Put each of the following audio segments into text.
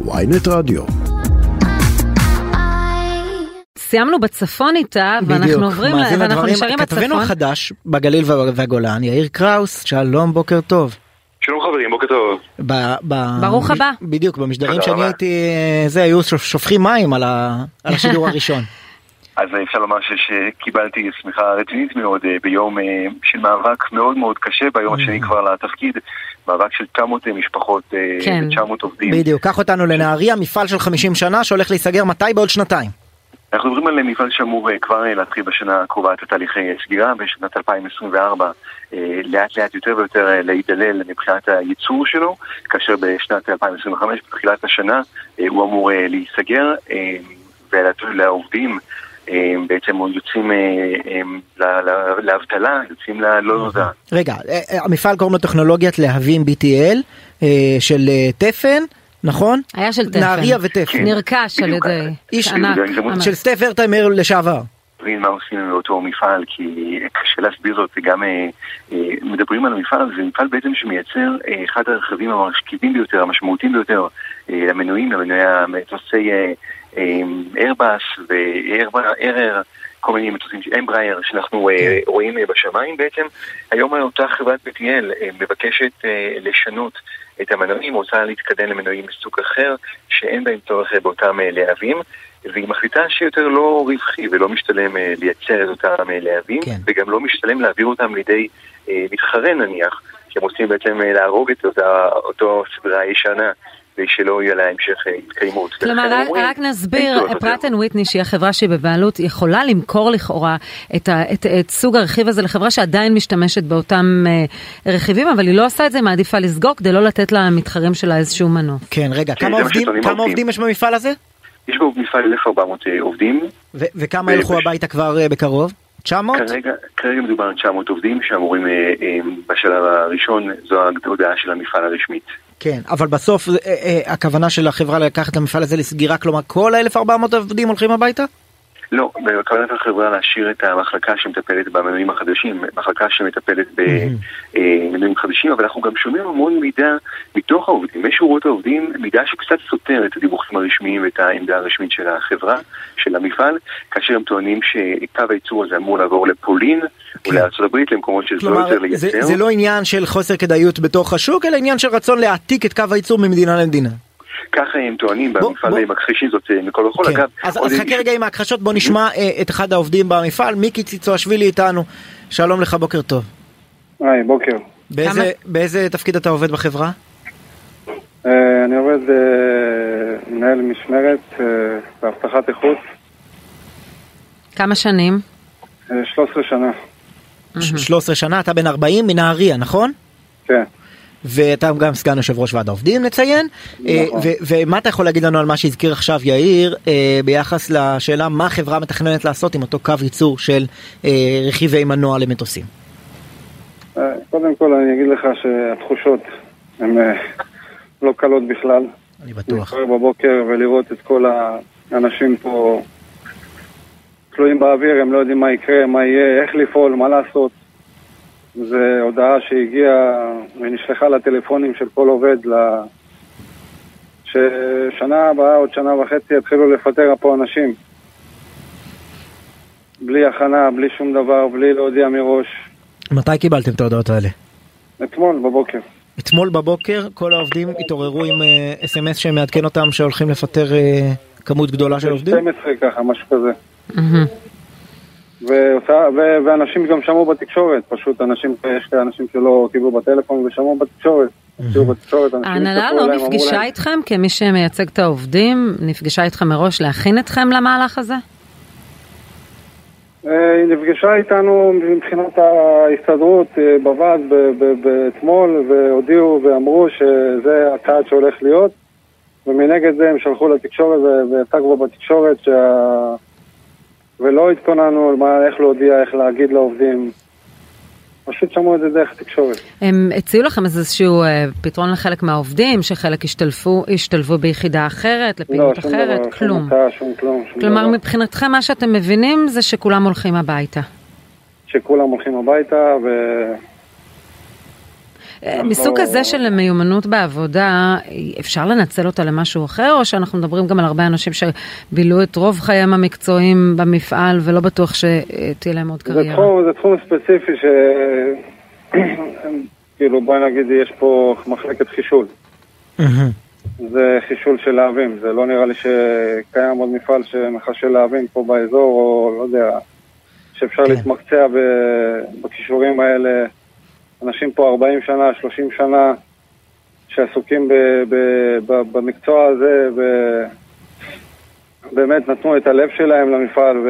ויינט רדיו. סיימנו בצפון איתה ואנחנו עוברים ואנחנו. נשארים כתבנו בצפון. החדש בגליל והגולן יאיר קראוס שלום בוקר טוב. שלום חברים, בוקר טוב. ב, ב, ברוך הבא. בדיוק במשדרים שאני. הייתי זה היו שופ- שופכים מים על, ה, על השידור הראשון. אז אפשר לומר שקיבלתי שמיכה רצינית מאוד אה, ביום אה, של מאבק מאוד מאוד קשה, ביום השני כבר לתפקיד, מאבק של 900 משפחות אה, כן. ו-900 עובדים. בדיוק קח אותנו לנהריה מפעל של 50 שנה שהולך להיסגר מתי בעוד שנתיים. אנחנו מדברים על מפעל שאמור כבר להתחיל בשנה הקרובה את התהליכי סגירה, בשנת 2024 אה, לאט לאט יותר ויותר להידלל מבחינת הייצור שלו, כאשר בשנת 2025, בתחילת השנה, הוא אמור להיסגר, ולעובדים בעצם יוצאים אה, אה, לאבטלה, יוצאים ללא נודע. רגע אה, אה, המפעל קוראים לו טכנולוגיית להבים BTL אה, של אה, תפן נכון? היה של תפן. נהריה ותפן. כן. נרכש על. ידי איש- ענק. של סטף ורטהיימר לשעבר. להבין מה עושים באותו מפעל, כי קשה להסביר זאת, וגם אה, אה, מדברים על המפעל, זה מפעל בעצם שמייצר אה, אחד הרכיבים המשקיפים ביותר, המשמעותיים ביותר אה, למנועים, למנועי המטוסי איירבאס ואיירר, כל מיני מטוסים, אמברייר, שאנחנו אה, רואים אה, בשמיים בעצם. היום אותה חברת BTL אה, מבקשת לשנות את המנועים, רוצה להתקדם למנועים מסוג אחר, שאין בהם צורך באותם להבים. והיא מחליטה שיותר לא רווחי ולא משתלם לייצר את אותם להבים, כן. וגם לא משתלם להעביר אותם לידי מתחרה נניח, שהם רוצים בעצם להרוג את אותה, אותו סדרה ישנה, ושלא יהיה לה המשך אה, התקיימות. כלומר, רק, אומרים, רק נסביר. פרט אנד וויטני, שהיא החברה שהיא בבעלות, יכולה למכור לכאורה את, ה, את, את סוג הרכיב הזה לחברה שעדיין משתמשת באותם אה, רכיבים, אבל היא לא עושה את זה, מעדיפה לסגור כדי לא לתת למתחרים שלה איזשהו מנוף. כן רגע כן, כמה עובדים כמה. עובדים יש במפעל הזה? יש בו מפעל 1,400 אה, עובדים, ו- וכמה ו- ילכו וש- הביתה כבר אה, בקרוב? 900? כרגע, כרגע מדובר על 900 עובדים שאמורים אה, אה, בשלב הראשון, זו ההודעה של המפעל הרשמית. כן, אבל בסוף אה, אה, הכוונה של החברה לקחת את המפעל הזה לסגירה, כלומר כל ה-1400 עובדים הולכים הביתה? לא, בכוונת החברה להשאיר את המחלקה שמטפלת במנועים החדשים, מחלקה שמטפלת במנועים חדשים, אבל אנחנו גם שומעים המון מידע מתוך העובדים, משורות העובדים, מידע שקצת סותר את הדיווחים הרשמיים ואת העמדה הרשמית של החברה, של המפעל, כאשר הם טוענים שקו הייצור הזה אמור לעבור לפולין או לארצות הברית, למקומות שזה לא כלומר, יותר זה, לייצר. זה לא עניין של חוסר כדאיות בתוך השוק, אלא עניין של רצון להעתיק את קו הייצור ממדינה למדינה. ככה הם טוענים במפעל. הם מכחישים זאת אה, מכל וכל. כן. אגב, אז, חכה רגע עם ההכחשות, בוא נשמע אה, את אחד העובדים במפעל, מיקי ציצואשווילי איתנו. שלום לך, בוקר טוב. היי, בוקר. באיזה, תפקיד אתה עובד בחברה? אה, אני עובד מנהל משמרת באבטחת איכות כמה שנים? אה, 13 שנה. ש- 13 שנה, אתה בן 40 מנהריה, נכון? כן. ואתה גם סגן יושב ראש ועד העובדים נציין. אה, נכון. ו- ומה אתה יכול להגיד לנו על מה שהזכיר עכשיו יאיר אה, ביחס לשאלה מה החברה מתכננת לעשות עם אותו קו ייצור של אה, רכיבי מנוע למטוסים? אה, קודם כל אני אגיד לך שהתחושות הן אה, לא קלות בכלל. אני בטוח. להתעורר בבוקר ולראות את כל האנשים פה תלויים באוויר, הם לא יודעים מה יקרה, מה יהיה, איך לפעול, מה לעשות. זו הודעה שהגיעה ונשלחה לטלפונים של כל עובד ל... ששנה הבאה, עוד שנה וחצי, יתחילו לפטר פה אנשים. בלי הכנה, בלי שום דבר, בלי להודיע מראש. מתי קיבלתם את ההודעות האלה? אתמול בבוקר. אתמול בבוקר כל העובדים התעוררו עם אס.אם.אס שמעדכן אותם שהולכים לפטר אה, כמות גדולה של עובדים? 12 ככה, משהו כזה. ועושה, ו, ואנשים גם שמעו בתקשורת, פשוט אנשים, יש כאלה אנשים שלא קיבלו בטלפון ושמעו בתקשורת. ההנהלה התקשרו לא נפגשה איתכם כמי שמייצג את העובדים? נפגשה איתכם מראש להכין אתכם למהלך הזה? אה, היא נפגשה איתנו מבחינת ההסתדרות אה, בוועד באתמול והודיעו ואמרו שזה הצעד שהולך להיות ומנגד זה הם שלחו לתקשורת ויצא כבר בתקשורת שה... ולא התכוננו על מה, איך להודיע, איך להגיד לעובדים פשוט שמעו את זה דרך התקשורת. הם הציעו לכם איזשהו אה, פתרון לחלק מהעובדים, שחלק השתלפו, השתלבו ביחידה אחרת, לפעילות לא, שום אחרת? דבר, כלום. שום הצעה, שום כלום. שום כלומר, דבר. מבחינתכם מה שאתם מבינים זה שכולם הולכים הביתה. שכולם הולכים הביתה ו... אה, מסוג כזה של מיומנות בעבודה, אפשר לנצל אותה למשהו אחר, או שאנחנו מדברים גם על הרבה אנשים שבילו את רוב חייהם המקצועיים במפעל ולא בטוח שתהיה להם עוד קריירה? זה תחום, זה תחום ספציפי ש... כאילו בואי נגיד יש פה מחלקת חישול. זה חישול של להבים, זה לא נראה לי שקיים עוד מפעל שמחשל להבים פה באזור, או לא יודע, שאפשר כן. להתמקצע בכישורים האלה. אנשים פה 40 שנה, 30 שנה, שעסוקים ב, ב, ב, במקצוע הזה, ובאמת נתנו את הלב שלהם למפעל, ו...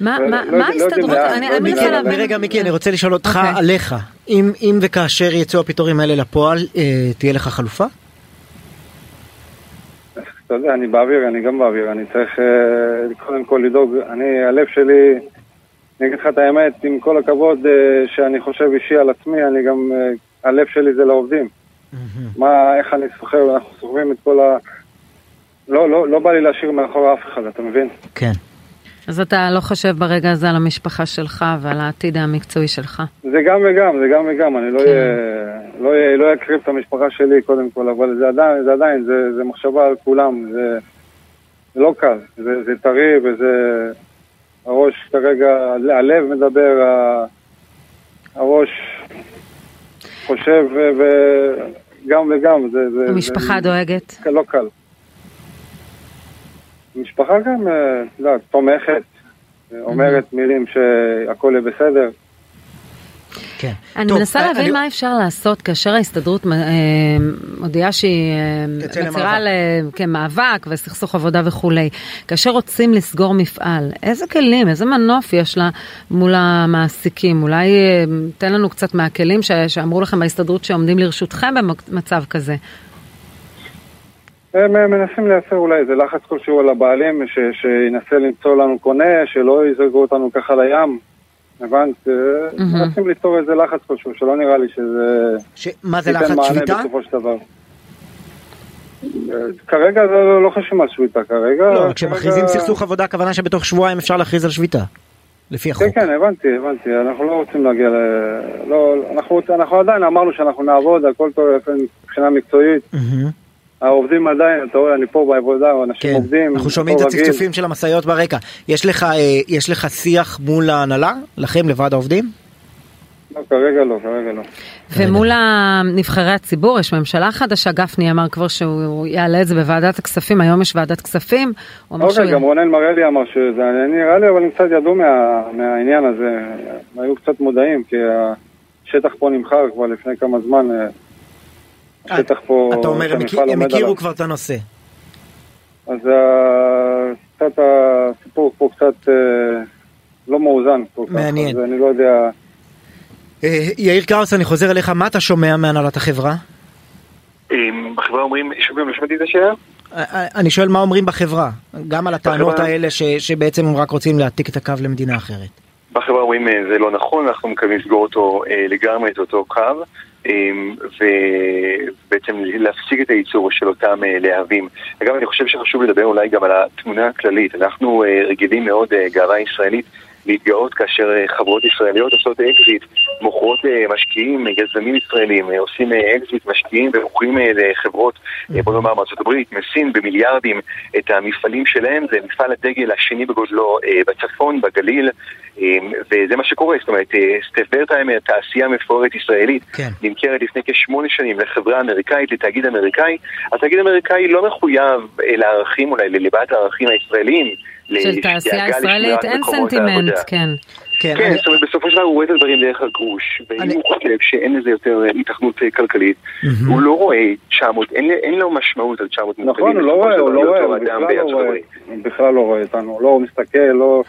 מה לא ההסתדרות? אני מנסה להבין. רגע מיקי, אני רוצה לשאול אותך אוקיי. עליך. אם וכאשר יצאו הפיטורים האלה לפועל, אה, תהיה לך חלופה? אתה יודע, אני באוויר, אני גם באוויר, אני צריך אה, קודם כל לדאוג, אני, הלב שלי, אני אגיד לך את האמת, עם כל הכבוד אה, שאני חושב אישי על עצמי, אני גם, הלב שלי זה לעובדים. מה, איך אני סוחב, אנחנו סוחבים את כל ה... לא, לא, לא בא לי להשאיר מאחור אף אחד, אתה מבין? כן. אז אתה לא חושב ברגע הזה על המשפחה שלך ועל העתיד המקצועי שלך? זה גם וגם, זה גם וגם, אני לא כן. לא, לא אקריב את המשפחה שלי קודם כל, אבל זה עדיין, זה עדיין, זה, זה מחשבה על כולם, זה, זה לא קל, זה, זה טרי וזה... הראש כרגע, הלב מדבר, הראש חושב וגם וגם, זה... זה המשפחה זה, דואגת? לא קל. המשפחה גם, אה, את יודעת, תומכת, אומרת מילים שהכל יהיה בסדר. כן. אני טוב, מנסה להבין אני... מה אפשר לעשות כאשר ההסתדרות אה, מודיעה שהיא אה, מצהירה כמאבק כן, וסכסוך עבודה וכולי. כאשר רוצים לסגור מפעל, איזה כלים, איזה מנוף יש לה מול המעסיקים? אולי תן לנו קצת מהכלים שאמרו לכם בהסתדרות שעומדים לרשותכם במצב כזה. הם מנסים לייצר אולי איזה לחץ כלשהו על הבעלים, ש, שינסה למצוא לנו קונה, שלא יזרקו אותנו ככה לים. הבנת? Mm-hmm. מנסים ליצור איזה לחץ כלשהו, שלא נראה לי שזה... ש... מה זה לחץ שביתה? בסופו של דבר. כרגע זה לא, לא חשוב על שביתה, כרגע... לא, כשמכריזים סכסוך עבודה, הכוונה שבתוך שבועיים אפשר להכריז על שביתה. לפי החוק. כן, כן, הבנתי, הבנתי. אנחנו לא רוצים להגיע ל... לא, אנחנו, אנחנו עדיין אמרנו שאנחנו נעבוד, הכל טוב מבחינה מקצועית. Mm-hmm. העובדים עדיין, אתה רואה, אני פה בעבודה, אנשים כן, עובדים. אנחנו שומעים את הצפצופים של המשאיות ברקע. יש לך, אה, יש לך שיח מול ההנהלה? לכם, לוועד העובדים? לא, כרגע לא, כרגע לא. ומול נבחרי הציבור יש ממשלה חדשה, גפני אמר כבר שהוא יעלה את זה בוועדת הכספים, היום יש ועדת כספים. אוקיי, גם רונן מרלי אמר שזה נראה לי, אבל הם קצת ידעו מה, מהעניין הזה, היו קצת מודעים, כי השטח פה נמכר כבר לפני כמה זמן. אה, השטח פה, אתה אומר, הם הכירו כבר את הנושא. אז אה, קצת הסיפור פה קצת אה, לא מאוזן כל כך, מעניין. אז אני לא יודע... אה, יאיר קראוס, אני חוזר אליך, מה אתה שומע מהנהלת החברה? בחברה אומרים, שוב לא שמעתי את השאלה? אני שואל מה אומרים בחברה, גם על הטענות האלה שבעצם הם רק רוצים להעתיק את הקו למדינה אחרת. בחברה אומרים זה לא נכון, אנחנו מקווים לסגור אותו לגמרי, את אותו קו. אמ, ובעצם להפסיק את הייצור של אותם אה, להבים. אגב, אני חושב שחשוב לדבר אולי גם על התמונה הכללית. אנחנו אה, רגילים מאוד, אה, גאווה ישראלית, להתגאות כאשר חברות ישראליות עושות אקזיט, מוכרות משקיעים, יזמים ישראלים, עושים אקזיט, משקיעים ומוכרים לחברות, בוא נאמר מארצות הברית, מסין במיליארדים את המפעלים שלהם, זה מפעל הדגל השני בגודלו בצפון, בגליל, וזה מה שקורה, זאת אומרת, סטף ברטהיימר, תעשייה מפוארת ישראלית, כן. נמכרת לפני כשמונה שנים לחברה אמריקאית, לתאגיד אמריקאי, התאגיד האמריקאי לא מחויב לערכים, אולי לליבת הערכים הישראליים. של תעשייה ישראלית אין סנטימנט, כן. כן, כן זאת אומרת בסופו של דבר הוא רואה את הדברים דרך הגרוש, ואם הוא חושב שאין לזה יותר היתכנות אה, כלכלית, הוא לא רואה 900, אין לו משמעות על 900 נכון, הוא לא רואה, הוא לא רואה, הוא בכלל לא רואה אותנו, לא מסתכל, לא...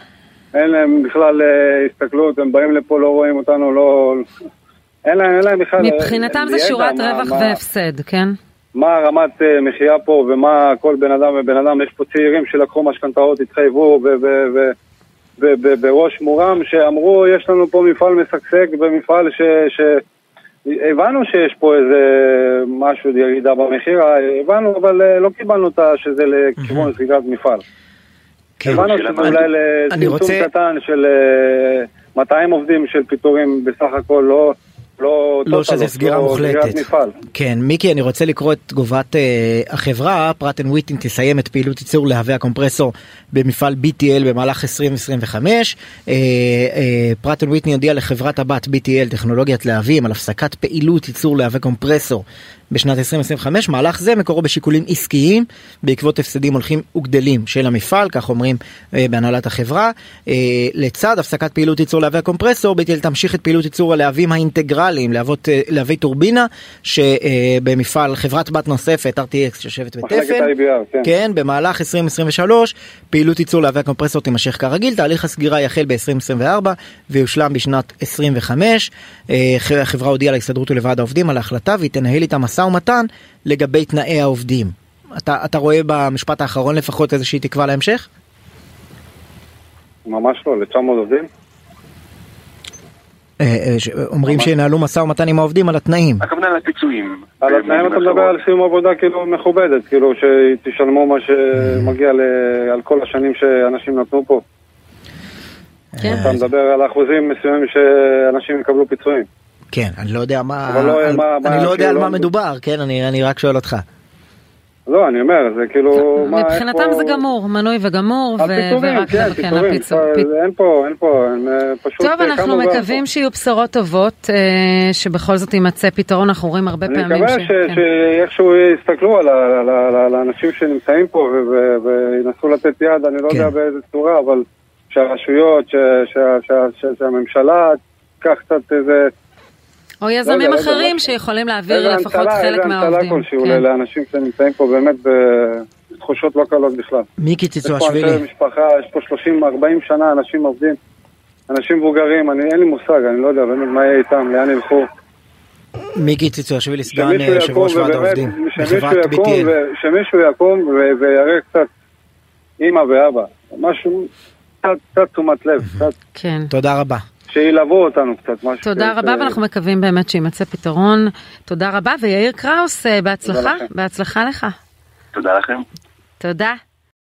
אין להם בכלל אה, הסתכלות, הם באים לפה, לא רואים אותנו, לא... אין להם, אין להם בכלל... מבחינתם זה שורת רווח והפסד, כן? מה הרמת אה, מחיה פה ומה כל בן אדם ובן אדם, יש פה צעירים שלקחו משכנתאות, התחייבו בראש מורם שאמרו יש לנו פה מפעל משגשג ומפעל ש... ש... הבנו שיש פה איזה משהו, ירידה במחיר, הבנו, אבל אה, לא קיבלנו את שזה לכיוון סגירת מפעל. כן, הבנו שזה אולי לצמצום קטן של 200 עובדים של פיטורים בסך הכל, לא... לא, לא שזה סגירה מוחלטת. מפעל. כן, מיקי, אני רוצה לקרוא את תגובת אה, החברה. פרט אנד וויטני תסיים את פעילות ייצור להבי הקומפרסור במפעל BTL במהלך 2025. אה, אה, פרט אנד וויטני הודיע לחברת הבת BTL טכנולוגיית להבים על הפסקת פעילות ייצור להבי קומפרסור בשנת 2025. מהלך זה מקורו בשיקולים עסקיים בעקבות הפסדים הולכים וגדלים של המפעל, כך אומרים אה, בהנהלת החברה. אה, לצד הפסקת פעילות ייצור להבי הקומפרסור, BTL תמשיך את פעילות ייצור הלהבים האינטגרליים, להבות, אה, להבי טורבינה, שבמפעל חברת בת נוספת, RTX, שיושבת בתפן. כן. כן, במהלך 2023 פעילות ייצור להבי הקומפרסור תימשך כרגיל, תהליך הסגירה יחל ב-2024 ויושלם בשנת 25. החברה הודיעה להסתדרות ולוועד העובדים על ההחלטה והיא תנהל איתם משא ומתן לגבי תנאי העובדים. אתה, אתה רואה במשפט האחרון לפחות איזושהי תקווה להמשך? ממש לא, ל-900 עובדים. אה, אה, אומרים שינהלו משא ומתן עם העובדים על התנאים. הכוונה לפיצויים. על התנאים אתה מדבר על סיום עבודה כאילו מכובדת, כאילו שתשלמו מה שמגיע על כל השנים שאנשים נתנו פה. כן. אתה מדבר על אחוזים מסוימים שאנשים יקבלו פיצויים. כן, אני לא יודע מה, לא, על, מה, אני מה, לא יודע כאילו על לא... מה מדובר, כן, אני, אני רק שואל אותך. לא, אני אומר, זה כאילו... מבחינתם. זה גמור, מנוי וגמור, ורק כן, פיטורים, הפיצור. אה, פ- אין פה, אין פה, אה, פשוט... טוב, אה, אנחנו. מקווים שיהיו בשורות טובות, אה, שבכל זאת יימצא פתרון, אנחנו רואים הרבה אני פעמים מקווה ש... ש- כן. שאיכשהו יסתכלו על האנשים שנמצאים פה וינסו לתת יד, אני לא כן. יודע באיזה צורה, אבל שהרשויות, ש- ש- ש- ש- שהממשלה תיקח קצת איזה... או לא יזמים לא אחרים שיכולים להעביר איזה לפחות חלק איזה מהעובדים. הנצלה כלשהו כן. לאנשים שנמצאים פה באמת בתחושות לא קלות בכלל. מיקי יש פה ציצואשווילי, אנשי משפחה, יש פה 30-40 שנה אנשים עובדים, אנשים מבוגרים, אני אין לי מושג, אני לא יודע באמת מה יהיה איתם, לאן ילכו. מיקי ציצואשווילי, סגן אה, יושב ראש ועד העובדים שמישהו בחברת יקום, BTL. שמישהו יקום ו- ויראה קצת אימא ואבא, משהו, קצת, קצת תשומת לב, קצת, כן. תודה רבה. שילוו אותנו קצת, משהו. תודה רבה ש- ואנחנו מקווים באמת שיימצא פתרון. תודה רבה ויאיר קראוס, אה, בהצלחה. בהצלחה לך. תודה לכם. תודה.